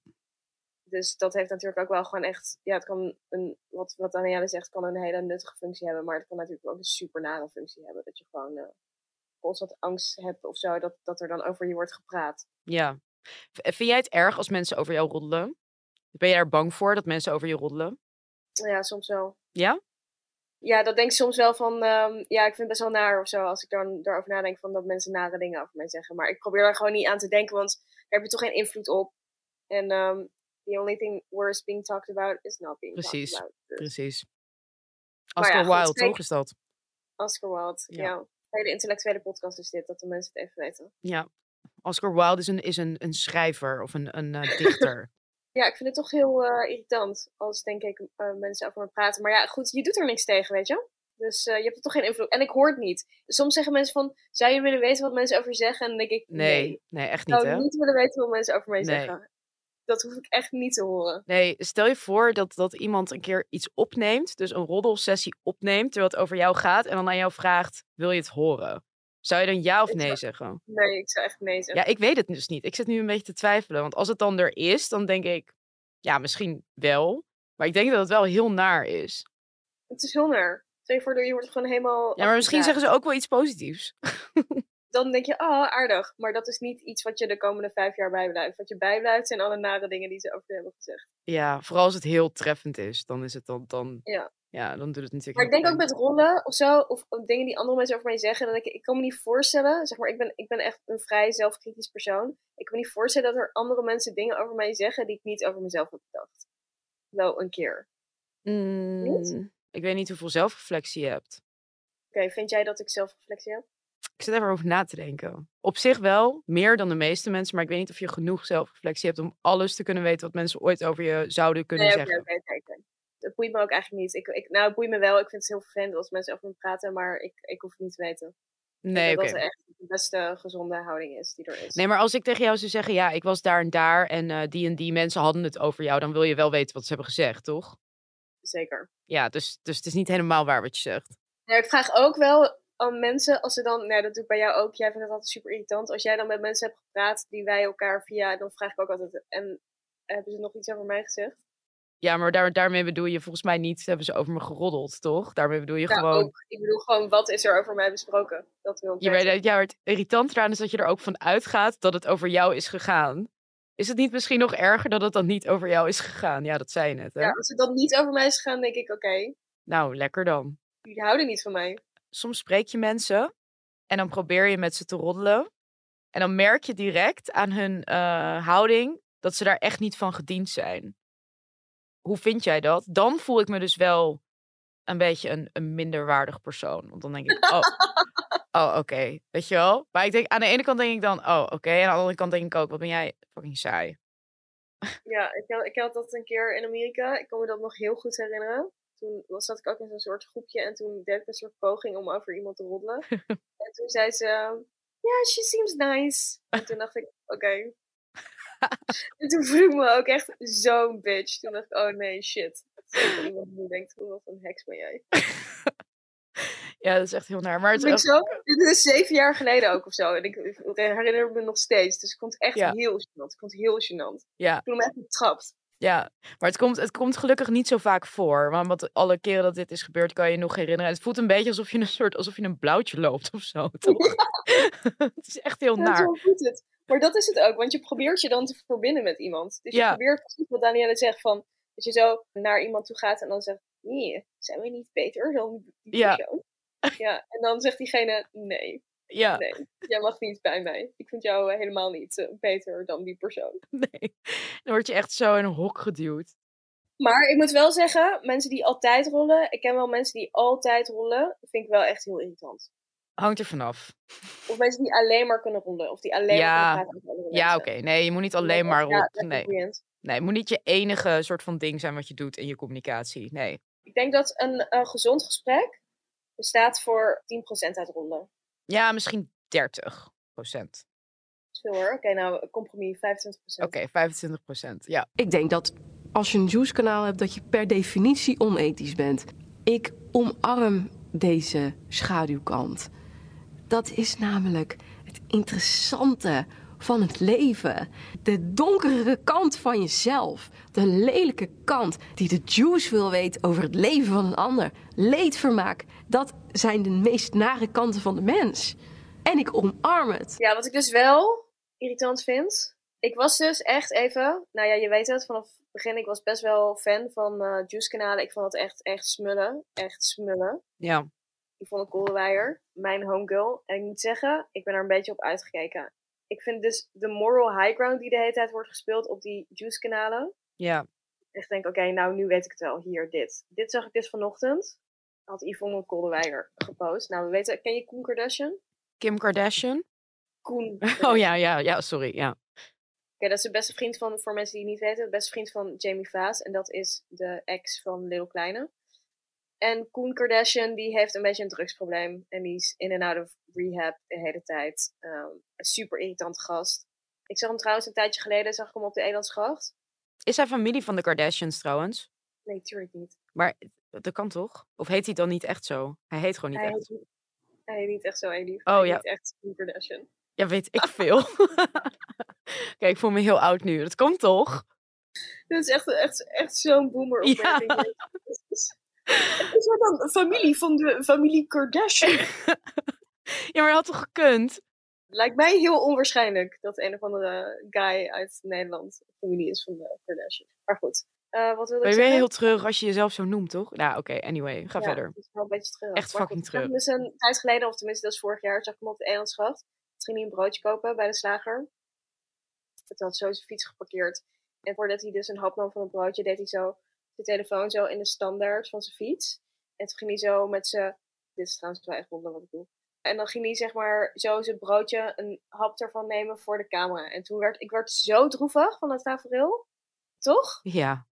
Dus dat heeft natuurlijk ook wel gewoon echt, ja, het kan een, wat, wat Danielle zegt, kan een hele nuttige functie hebben. Maar het kan natuurlijk ook een super nare functie hebben. Dat je gewoon eh, constant angst hebt of zo, dat, dat er dan over je wordt gepraat. Ja. V- Vind jij het erg als mensen over jou roddelen? Ben je daar bang voor dat mensen over je roddelen? Ja, soms wel. Ja? Ja, dat denk ik soms wel van, ehm, ja, ik vind het best wel naar of zo, als ik dan daarover nadenk van dat mensen nare dingen over mij zeggen. Maar ik probeer daar gewoon niet aan te denken, want daar heb je toch geen invloed op. En ehm the only thing worse being talked about is not being Precies. talked about. Dus Precies. Oscar ja, Wilde, toch is dat? Oscar Wilde, Ja. ja. Hele intellectuele podcast is dit, dat de mensen het even weten. Ja. Oscar Wilde is een, is een, een schrijver of een, een eh, dichter. Ja, ik vind het toch heel eh, irritant als, denk ik, eh, mensen over me praten. Maar ja, goed, je doet er niks tegen, weet je? Dus eh, je hebt er toch geen invloed. En ik hoor het niet. Soms zeggen mensen van, zou je willen weten wat mensen over je zeggen? En dan denk ik, Nee, nee. nee, echt Ik niet, zou hè? niet willen weten wat mensen over mij Nee. zeggen. Dat hoef ik echt niet te horen. Nee, stel je voor dat, dat iemand een keer iets opneemt, dus een roddelsessie opneemt, terwijl het over jou gaat, en dan aan jou vraagt, wil je het horen? Zou je dan ja of nee zou- zeggen? Nee, ik zou echt nee zeggen. Ja, ik weet het dus niet. Ik zit nu een beetje te twijfelen, want als het dan er is, dan denk ik, ja, misschien wel. Maar ik denk dat het wel heel naar is. Het is heel naar. Stel je voor, je wordt gewoon helemaal Ja, maar misschien zeggen ze ook wel iets positiefs. Dan denk je, oh, aardig. Maar dat is niet iets wat je de komende vijf jaar bijblijft. Wat je bijblijft zijn alle nare dingen die ze over je hebben gezegd. Ja, vooral als het heel treffend is, dan is het dan, dan, Ja. ja, dan doet het natuurlijk Maar ik denk ook met rollen of zo, of of dingen die andere mensen over mij zeggen, denk ik, ik kan me niet voorstellen, zeg maar, ik ben, ik ben echt een vrij zelfkritisch persoon. Ik kan me niet voorstellen dat er andere mensen dingen over mij zeggen die ik niet over mezelf heb bedacht. Wel een keer. Mm, ik weet niet hoeveel zelfreflectie je hebt. Oké, vind jij dat ik zelfreflectie heb? Ik zit even over na te denken. Op zich wel, meer dan de meeste mensen, maar ik weet niet of je genoeg zelfreflectie hebt om alles te kunnen weten wat mensen ooit over je zouden kunnen Nee, zeggen. oké, oké. Dat boeit me ook eigenlijk niet. Ik, ik, nou, het boeit me wel. Ik vind het heel vervelend als mensen over me praten, maar ik, ik hoef het niet te weten. Nee, oké. dat echt de beste gezonde houding is die er is. Nee, maar als ik tegen jou zou zeggen, ja, ik was daar en daar en eh, die en die mensen hadden het over jou, dan wil je wel weten wat ze hebben gezegd, toch? Zeker. Ja, dus, dus het is niet helemaal waar wat je zegt. Ja, ik vraag ook wel mensen, als ze dan, nou dat doe ik bij jou ook, jij vindt het altijd super irritant. Als jij dan met mensen hebt gepraat die wij elkaar via, dan vraag ik ook altijd, en hebben ze nog iets over mij gezegd? Ja, maar daar, daarmee bedoel je volgens mij niet, hebben ze over me geroddeld, toch? Daarmee bedoel je Ja, gewoon... ook. Ik bedoel gewoon, wat is er over mij besproken? Dat wil ik Je weten. weet, ja, het irritant eraan is dat je er ook van uitgaat dat het over jou is gegaan. Is het niet misschien nog erger dat het dan niet over jou is gegaan? Ja, dat zei je net, hè? Ja, als het dan niet over mij is gegaan, denk ik, oké, Nou, lekker dan. jullie houden niet van mij. Soms spreek je mensen en dan probeer je met ze te roddelen. En dan merk je direct aan hun eh, houding dat ze daar echt niet van gediend zijn. Hoe vind jij dat? Dan voel ik me dus wel een beetje een, een minderwaardig persoon. Want dan denk ik, oh, oh oké, weet je wel? Maar ik denk, aan de ene kant denk ik dan, oh oké. En aan de andere kant denk ik ook, wat ben jij fucking saai. Ja, ik had, ik had dat een keer in Amerika. Ik kan me dat nog heel goed herinneren. Toen was, zat ik ook in zo'n soort groepje en toen deed ik een soort poging om over iemand te roddelen. en toen zei ze, ja, she seems nice. En toen dacht ik, oké. en toen voelde ik me ook echt zo'n bitch. Toen dacht ik, oh nee, shit. Dat iemand die denkt, hoe wat een heks ben jij. Ja, dat is echt heel naar. Maar het is ik ook- zo, dit is zeven jaar geleden ook of zo. En ik, ik herinner me nog steeds. Dus ik vond het echt Ja. heel gênant. Ik vond het heel gênant. ja, Ik voelde me echt betrapt. Ja, maar het komt, het komt gelukkig niet zo vaak voor. Want wat alle keren dat dit is gebeurd, kan je je nog herinneren. Het voelt een beetje alsof je een soort alsof je een blauwtje loopt of zo. Toch? het is echt heel Ja, naar. zo voelt het. Maar dat is het ook, want je probeert je dan te verbinden met iemand. Dus je Ja. probeert precies wat Danielle zegt van, dat je zo naar iemand toe gaat en dan zegt, nee, zijn we niet beter dan die Ja. persoon? Ja, en dan zegt diegene, nee, Ja, nee, jij mag niet bij mij. Ik vind jou eh, helemaal niet eh, beter dan die persoon. nee. Dan word je echt zo in een hok geduwd. Maar ik moet wel zeggen, mensen die altijd rollen, ik ken wel mensen die altijd rollen, dat vind ik wel echt heel irritant. Hangt er vanaf. Of mensen die alleen maar kunnen rollen, of die alleen Ja. maar kunnen Ja, oké. Nee, je moet niet alleen maar ja, lekker Nee. Nee, het moet niet je enige soort van ding zijn wat je doet in je communicatie. Nee. Ik denk dat een, gezond gesprek bestaat voor 10% uit ronden. Ja, misschien 30 procent. Veel hoor. Oké, nou, compromis 25%. Oké, 25 procent. Ja. Ik denk dat als je een juice-kanaal hebt, dat je per definitie onethisch bent. Ik omarm deze schaduwkant. Dat is namelijk het interessante van het leven. De donkere kant van jezelf. De lelijke kant die de juice wil weten over het leven van een ander. Leedvermaak. Dat zijn de meest nare kanten van de mens. En ik omarm het. Ja, wat ik dus wel irritant vind. Ik was dus echt even, nou ja, je weet het, vanaf het begin, ik was best wel fan van eh juice-kanalen. Ik vond het echt, echt smullen. Echt smullen. Ja. Ik vond het Goldenweijer, mijn homegirl. En ik moet zeggen, ik ben er een beetje op uitgekeken. Ik vind dus de moral high ground die de hele tijd wordt gespeeld op die juice-kanalen. Ja. Echt denk, oké, nou nu weet ik het wel. Hier, dit. Dit zag ik dus vanochtend. Had Yvonne Goldenweijer gepost. Nou, we weten, ken je Koen Kardashian? Kim Kardashian. Koen. Oh ja, ja, ja, sorry. Ja. Oké, dat is de beste vriend van, voor mensen die het niet weten, de beste vriend van Jamie Vaas. En dat is de ex van Lil Kleine. En Koen Kardashian, die heeft een beetje een drugsprobleem. En die is in en out of rehab de hele tijd. Ehm, een super irritante gast. Ik zag hem trouwens een tijdje geleden, zag ik hem op de Elandsgracht. Is hij familie van de Kardashians trouwens? Nee, tuurlijk niet. Maar dat kan toch? Of heet hij dan niet echt zo? Hij heet gewoon niet Hij echt. heet, niet- hij heet niet echt zo, Elif. Oh, hij ja. heet echt Koen Kardashian. Ja, weet ik veel. Kijk, ik voel me heel oud nu. Dat komt toch? Dit is echt, echt, echt zo'n boomer opmerking. Het is- Het wel dan familie van de familie Kardashian. Ja, maar dat had toch gekund? Lijkt mij heel onwaarschijnlijk dat een of andere guy uit Nederland familie is van de Kardashian. Maar goed, eh, wat Ben ik je weer zeggen? heel terug als je jezelf zo noemt, toch? Nou, oké, anyway. Ga Ja, verder. Het is wel een beetje terug. Echt fucking zag hem terug. dus een tijd geleden, of tenminste dat is vorig jaar, zag ik hem op de Elandsgracht. Toen ging hij een broodje kopen bij de slager. Toen had zo zijn fiets geparkeerd. En voordat hij dus een hap nam van het broodje, deed hij zo de telefoon zo in de standaard van zijn fiets. En toen ging hij zo met zijn... Dit is trouwens wel echt wonder wat ik doe. En dan ging hij zeg maar zo zijn broodje een hap ervan nemen voor de camera. En toen werd ik werd zo droevig van dat tafereel. Toch? Ja.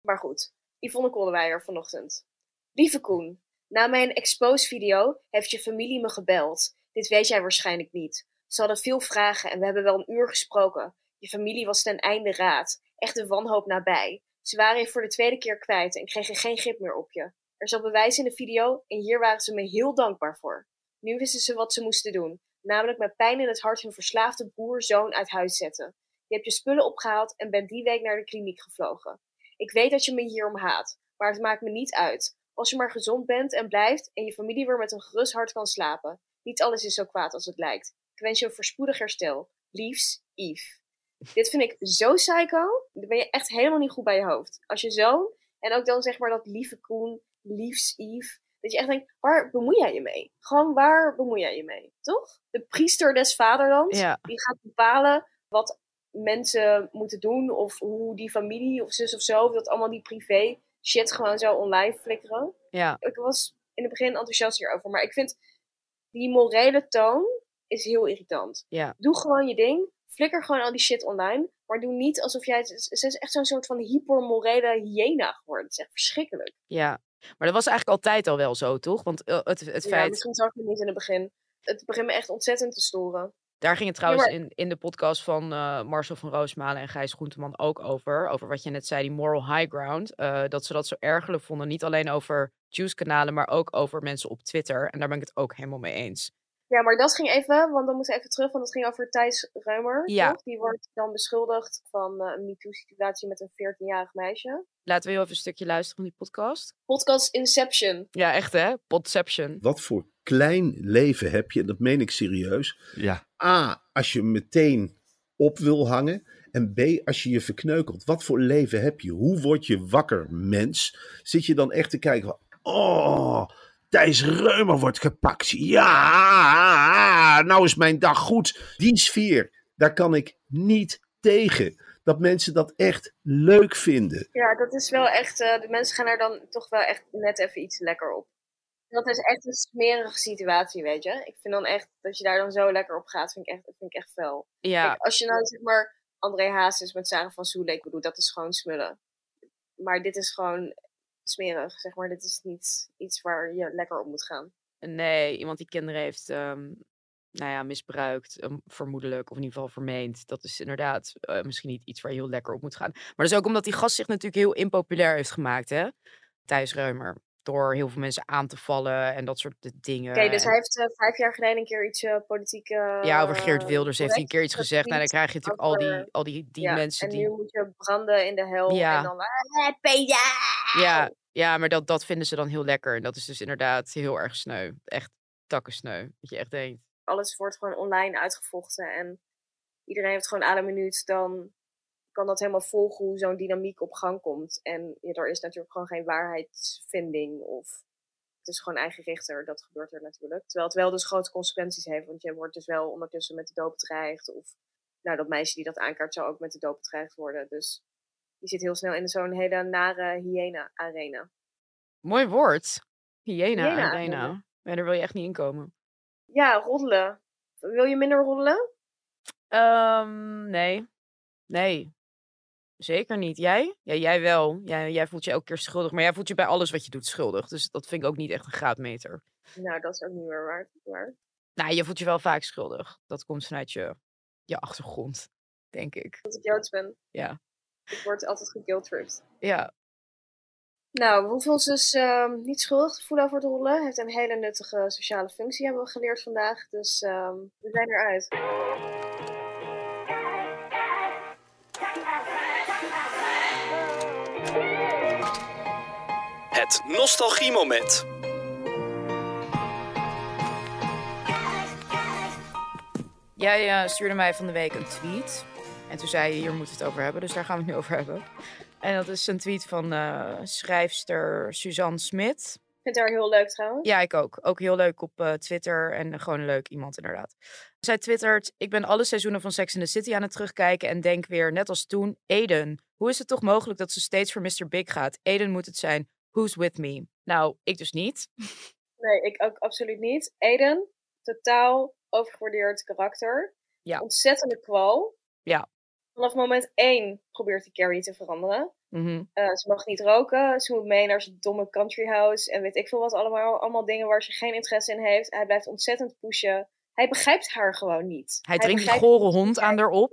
Maar goed, Yvonne Kolderweijer vanochtend. Lieve Koen, na mijn expose-video heeft je familie me gebeld. Dit weet jij waarschijnlijk niet. Ze hadden veel vragen en we hebben wel een uur gesproken. Je familie was ten einde raad. Echt de wanhoop nabij. Ze waren je voor de tweede keer kwijt en kregen geen grip meer op je. Er zat bewijs in de video en hier waren ze me heel dankbaar voor. Nu wisten ze wat ze moesten doen. Namelijk met pijn in het hart hun verslaafde broer-zoon uit huis zetten. Je hebt je spullen opgehaald en bent die week naar de kliniek gevlogen. Ik weet dat je me hierom haat, maar het maakt me niet uit. Als je maar gezond bent en blijft en je familie weer met een gerust hart kan slapen. Niet alles is zo kwaad als het lijkt. Ik wens je een voorspoedig herstel. Liefs, Yves. Dit vind ik zo psycho. Dan ben je echt helemaal niet goed bij je hoofd. Als je zoon, en ook dan zeg maar dat lieve Koen, liefs Yves. Dat je echt denkt, waar bemoei jij je mee? Gewoon waar bemoei jij je mee? Toch? De priester des vaderlands, Ja. die gaat bepalen wat mensen moeten doen. Of hoe die familie of zus of zo, of dat allemaal die privé shit gewoon zo online flikkeren. Ja. Ik was in het begin enthousiast hierover, maar ik vind die morele toon is heel irritant. Ja. Doe gewoon je ding. Flikker gewoon al die shit online. Maar doe niet alsof jij... Ze is echt zo'n soort van hypermorele hyena geworden. Het is echt verschrikkelijk. Ja. Maar dat was eigenlijk altijd al wel zo, toch? Want eh, het, het Ja, feit... misschien zag ik het niet in het begin. Het begint me echt ontzettend te storen. Daar ging het trouwens maar- in, in de podcast van eh, Marcel van Roosmalen en Gijs Groenteman ook over. Over wat je net zei, die moral high ground. eh, dat ze dat zo ergerlijk vonden. Niet alleen over Juice-kanalen, maar ook over mensen op Twitter. En daar ben ik het ook helemaal mee eens. Ja, maar dat ging even, want dan moeten we even terug, want het ging over Thijs Reumer. Ja. Toch? Die wordt dan beschuldigd van eh, een MeToo-situatie met een 14-jarig meisje. Laten we heel even een stukje luisteren van die podcast. Podcast Inception. Ja, echt hè? Podception. Wat voor klein leven heb je, en dat meen ik serieus. Ja. A, als je meteen op wil hangen. En B, als je je verkneukelt. Wat voor leven heb je? Hoe word je wakker, mens? Zit je dan echt te kijken van... Oh, Thijs Reumer wordt gepakt. Ja, nou is mijn dag goed. Die sfeer, daar kan ik niet tegen. Dat mensen dat echt leuk vinden. Ja, dat is wel echt. eh, de mensen gaan er dan toch wel echt net even iets lekker op. Dat is echt een smerige situatie, weet je. Ik vind dan echt dat je daar dan zo lekker op gaat, vind ik echt, vind ik echt fel. Ja. Kijk, als je nou zeg maar André Hazes met Sarah van Soele. Ik bedoel, dat is gewoon smullen. Maar dit is gewoon smerig, zeg maar. Dit is niet iets waar je lekker op moet gaan. Nee, iemand die kinderen heeft ehm, nou ja, misbruikt, um, vermoedelijk, of in ieder geval vermeend. Dat is inderdaad uh, misschien niet iets waar je heel lekker op moet gaan. Maar dat is ook omdat die gast zich natuurlijk heel impopulair heeft gemaakt, hè? Thijs Reumer. Door heel veel mensen aan te vallen en dat soort dingen. Oké, okay, dus hij heeft uh, vijf jaar geleden een keer iets uh, politiek. ja, over Geert Wilders heeft hij een keer iets gezegd. Nou, dan krijg je natuurlijk over, al die, al die, die ja, mensen. En die... nu moet je branden in de hel. Ja. En dan. Ja, ja, maar dat, dat vinden ze dan heel lekker. En dat is dus inderdaad heel erg sneu. Echt takkensneu. Dat je echt denkt. Alles wordt gewoon online uitgevochten. En iedereen heeft gewoon aan een minuut. Dan kan dat helemaal volgen hoe zo'n dynamiek op gang komt. En ja, er is natuurlijk gewoon geen waarheidsvinding. Of het is gewoon eigen richter. Dat gebeurt er natuurlijk. Terwijl het wel dus grote consequenties heeft. Want je wordt dus wel ondertussen met de dood bedreigd. Of nou, dat meisje die dat aankaart zou ook met de dood bedreigd worden. Dus je zit heel snel in zo'n hele nare hyena-arena. Mooi woord. Hyena-arena. Ja, daar wil je echt niet in komen. Ja, roddelen. Wil je minder roddelen? Um, nee. Nee. Zeker niet. Jij? Ja, jij wel. Jij, jij voelt je elke keer schuldig. Maar jij voelt je bij alles wat je doet schuldig. Dus dat vind ik ook niet echt een graadmeter. Nou, dat is ook niet meer waar. waar. Nou, je voelt je wel vaak schuldig. Dat komt vanuit je, je achtergrond, denk ik. Dat ik Joods ben. Ja. Ik word altijd geguiltripped. Ja. Nou, we hoeven ons dus uh, niet schuldig te voelen over het rollen. heeft een hele nuttige sociale functie, hebben we geleerd vandaag. Dus um, we zijn eruit. Het nostalgiemoment. Jij uh, stuurde mij van de week een tweet. En toen zei je, hier moet het over hebben. Dus daar gaan we het nu over hebben. En dat is een tweet van uh, schrijfster Suzanne Smit. Ik vind haar heel leuk trouwens. Ja, ik ook. Ook heel leuk op uh, Twitter en gewoon een leuk iemand inderdaad. Zij twittert, ik ben alle seizoenen van Sex in the City aan het terugkijken en denk weer, net als toen, Eden. Hoe is het toch mogelijk dat ze steeds voor Mr. Big gaat? Eden moet het zijn. Who's with me? Nou, ik dus niet. Nee, ik ook absoluut niet. Eden, totaal overgewaardeerd karakter. Ja. Ontzettende kwal. Ja. Vanaf moment één probeert hij Carrie te veranderen. Mm uh, ze mag niet roken, ze moet mee naar zijn domme country house en weet ik veel wat allemaal. Allemaal dingen waar ze geen interesse in heeft. Hij blijft ontzettend pushen. Hij begrijpt haar gewoon niet. Hij, hij drinkt die gore hond aan erop.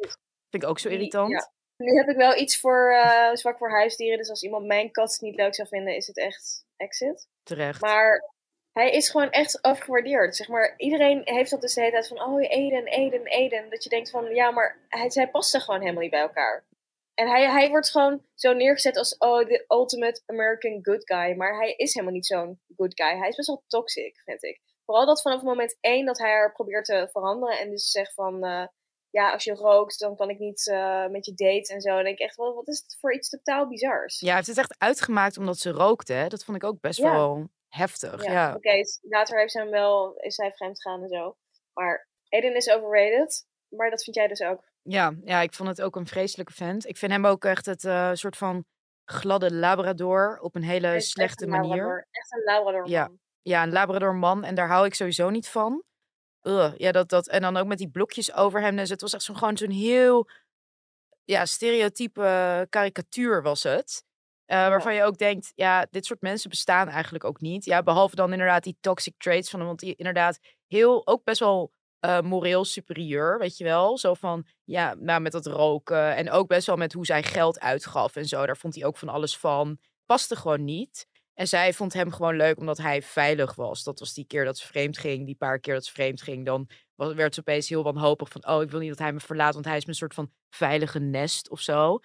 Vind ik ook zo irritant. Ja. Nu heb ik wel iets voor uh, zwak voor huisdieren. Dus als iemand mijn kat niet leuk zou vinden, is het echt exit. Terecht. Maar hij is gewoon echt overgewaardeerd. Zeg maar, iedereen heeft dat dus de hele tijd van, oh Eden, Eden, Eden. Dat je denkt van, ja, maar hij, zij passen gewoon helemaal niet bij elkaar. En hij, hij wordt gewoon zo neergezet als, oh, the ultimate American good guy. Maar hij is helemaal niet zo'n good guy. Hij is best wel toxic, vind ik. Vooral dat vanaf moment één dat hij haar probeert te veranderen. En dus zegt van, uh, ja, als je rookt, dan kan ik niet uh, met je date en zo. En denk ik echt wel, wat is het voor iets totaal bizars? Ja, hij het echt uitgemaakt omdat ze rookte. Hè? Dat vond ik ook best ja. wel heftig. Ja, ja. oké. Okay, later heeft ze hem wel, is hij vreemd gegaan en zo. Maar Aiden is overrated. Maar dat vind jij dus ook. Ja, ja, ik vond het ook een vreselijke vent. Ik vind hem ook echt het uh, soort van gladde labrador op een hele echt, slechte echt een manier. Labrador. Echt een labrador ja. ja, een labrador man. En daar hou ik sowieso niet van. Ugh, ja, dat, dat, en dan ook met die blokjes over hem. Dus het was echt zo'n gewoon zo'n heel ja, stereotype karikatuur was het. Uh, waarvan je ook denkt, ja, dit soort mensen bestaan eigenlijk ook niet. Ja, behalve dan inderdaad die toxic traits van hem. Want die inderdaad heel, ook best wel uh, moreel superieur, weet je wel. Zo van, ja, nou met dat roken. En ook best wel met hoe zij geld uitgaf en zo. Daar vond hij ook van alles van. Paste gewoon niet. En zij vond hem gewoon leuk omdat hij veilig was. Dat was die keer dat ze vreemd ging. Die paar keer dat ze vreemd ging. Dan was, werd ze opeens heel wanhopig van... oh, ik wil niet dat hij me verlaat... want hij is mijn soort van veilige nest of zo.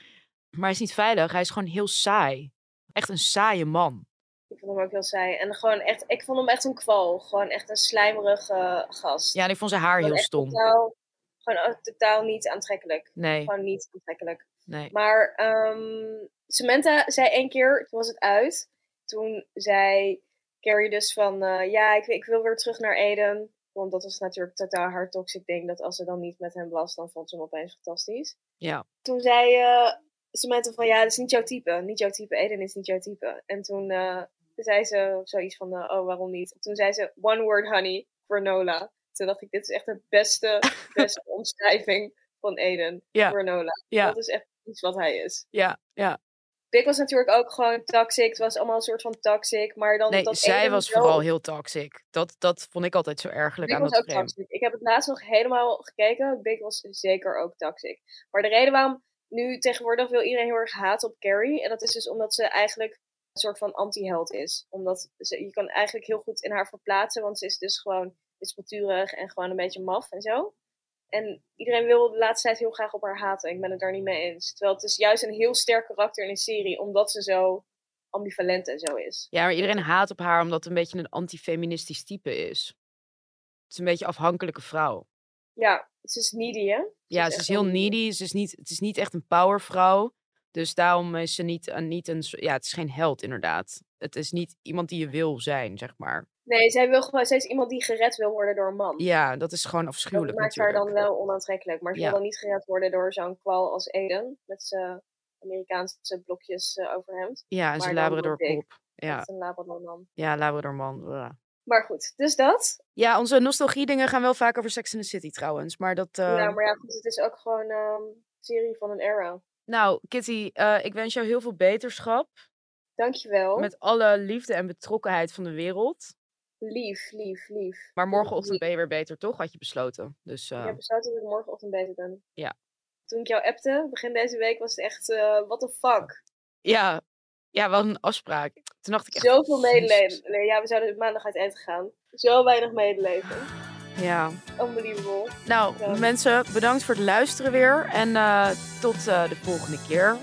Maar hij is niet veilig. Hij is gewoon heel saai. Echt een saaie man. Ik vond hem ook heel saai. En gewoon echt, ik vond hem echt een kwal. Gewoon echt een slijmerige gast. Ja, en ik vond zijn haar heel stom. Totaal, gewoon totaal niet aantrekkelijk. Nee. Gewoon niet aantrekkelijk. Nee. Maar um, Samantha zei één keer, toen was het uit. Toen zei Carrie dus van, uh, ja, ik, ik wil weer terug naar Eden. Want dat was natuurlijk totaal haar toxic ding. Dat als ze dan niet met hem was, dan vond ze hem opeens fantastisch. Ja. Toen zei uh, Samantha van, ja, dat is niet jouw type. Niet jouw type, Eden is niet jouw type. En toen uh, zei ze zoiets van, oh, waarom niet? Toen zei ze, one word honey, granola. Toen dacht ik, dit is echt de beste, beste omschrijving van Eden Ja. voor Nola. Ja. Dat is echt iets wat hij is. Ja, ja. Big was natuurlijk ook gewoon toxic. Het was allemaal een soort van toxic. Maar dan Nee, dat zij was vooral heel toxic. Dat, dat vond ik altijd zo ergelijk Big aan was dat ook frame. toxic. Ik heb het laatst nog helemaal gekeken. Big was zeker ook toxic. Maar de reden waarom nu tegenwoordig wil iedereen heel erg haten op Carrie. En dat is dus omdat ze eigenlijk een soort van anti-held is. Omdat ze, je kan eigenlijk heel goed in haar verplaatsen. Want ze is dus gewoon wispelturig en gewoon een beetje maf en zo. En iedereen wil de laatste tijd heel graag op haar haten. Ik ben het daar niet mee eens. Terwijl het is juist een heel sterk karakter in een serie. Omdat ze zo ambivalent en zo is. Ja, maar iedereen haat op haar omdat het een beetje een antifeministisch type is. Het is een beetje een afhankelijke vrouw. Ja, ze is needy hè? Ja, is ze is heel needy. Ze is niet, het is niet echt een powervrouw. Dus daarom is ze niet, een- niet een... Ja, het is geen held inderdaad. Het is niet iemand die je wil zijn, zeg maar. Nee, zij, wil gewoon, zij is iemand die gered wil worden door een man. Ja, dat is gewoon dat afschuwelijk maakt haar dan wel onaantrekkelijk. Maar ze Ja. wil dan niet gered worden door zo'n kwal als Eden. Met zijn Amerikaanse blokjes eh, overhemd. Ja, en zijn Labrador pop. Dat Ja, een Labradorman. ja Labradorman. Blah. Maar goed, dus dat. Ja, onze nostalgie dingen gaan wel vaak over Sex in the City trouwens. Maar dat... eh, Ja, maar ja, goed, het is ook gewoon ehm, een serie van een era. Nou, Kitty, eh, ik wens jou heel veel beterschap. Dankjewel. Met alle liefde en betrokkenheid van de wereld. Lief, lief, lief. Maar morgenochtend Lief. ben je weer beter, toch? Had je besloten. Dus eh, Ik heb besloten dat ik morgenochtend beter ben. Ja. Toen ik jou appte, begin deze week, was het echt, eh what the fuck. ja. ja, wel een afspraak. Toen dacht ik echt... Zoveel medeleven. Nee, ja, we zouden maandag uit eten gaan. Zo weinig medeleven. Ja. Unbelievable. Nou, Ja. mensen, bedankt voor het luisteren weer. En eh, tot eh, de volgende keer.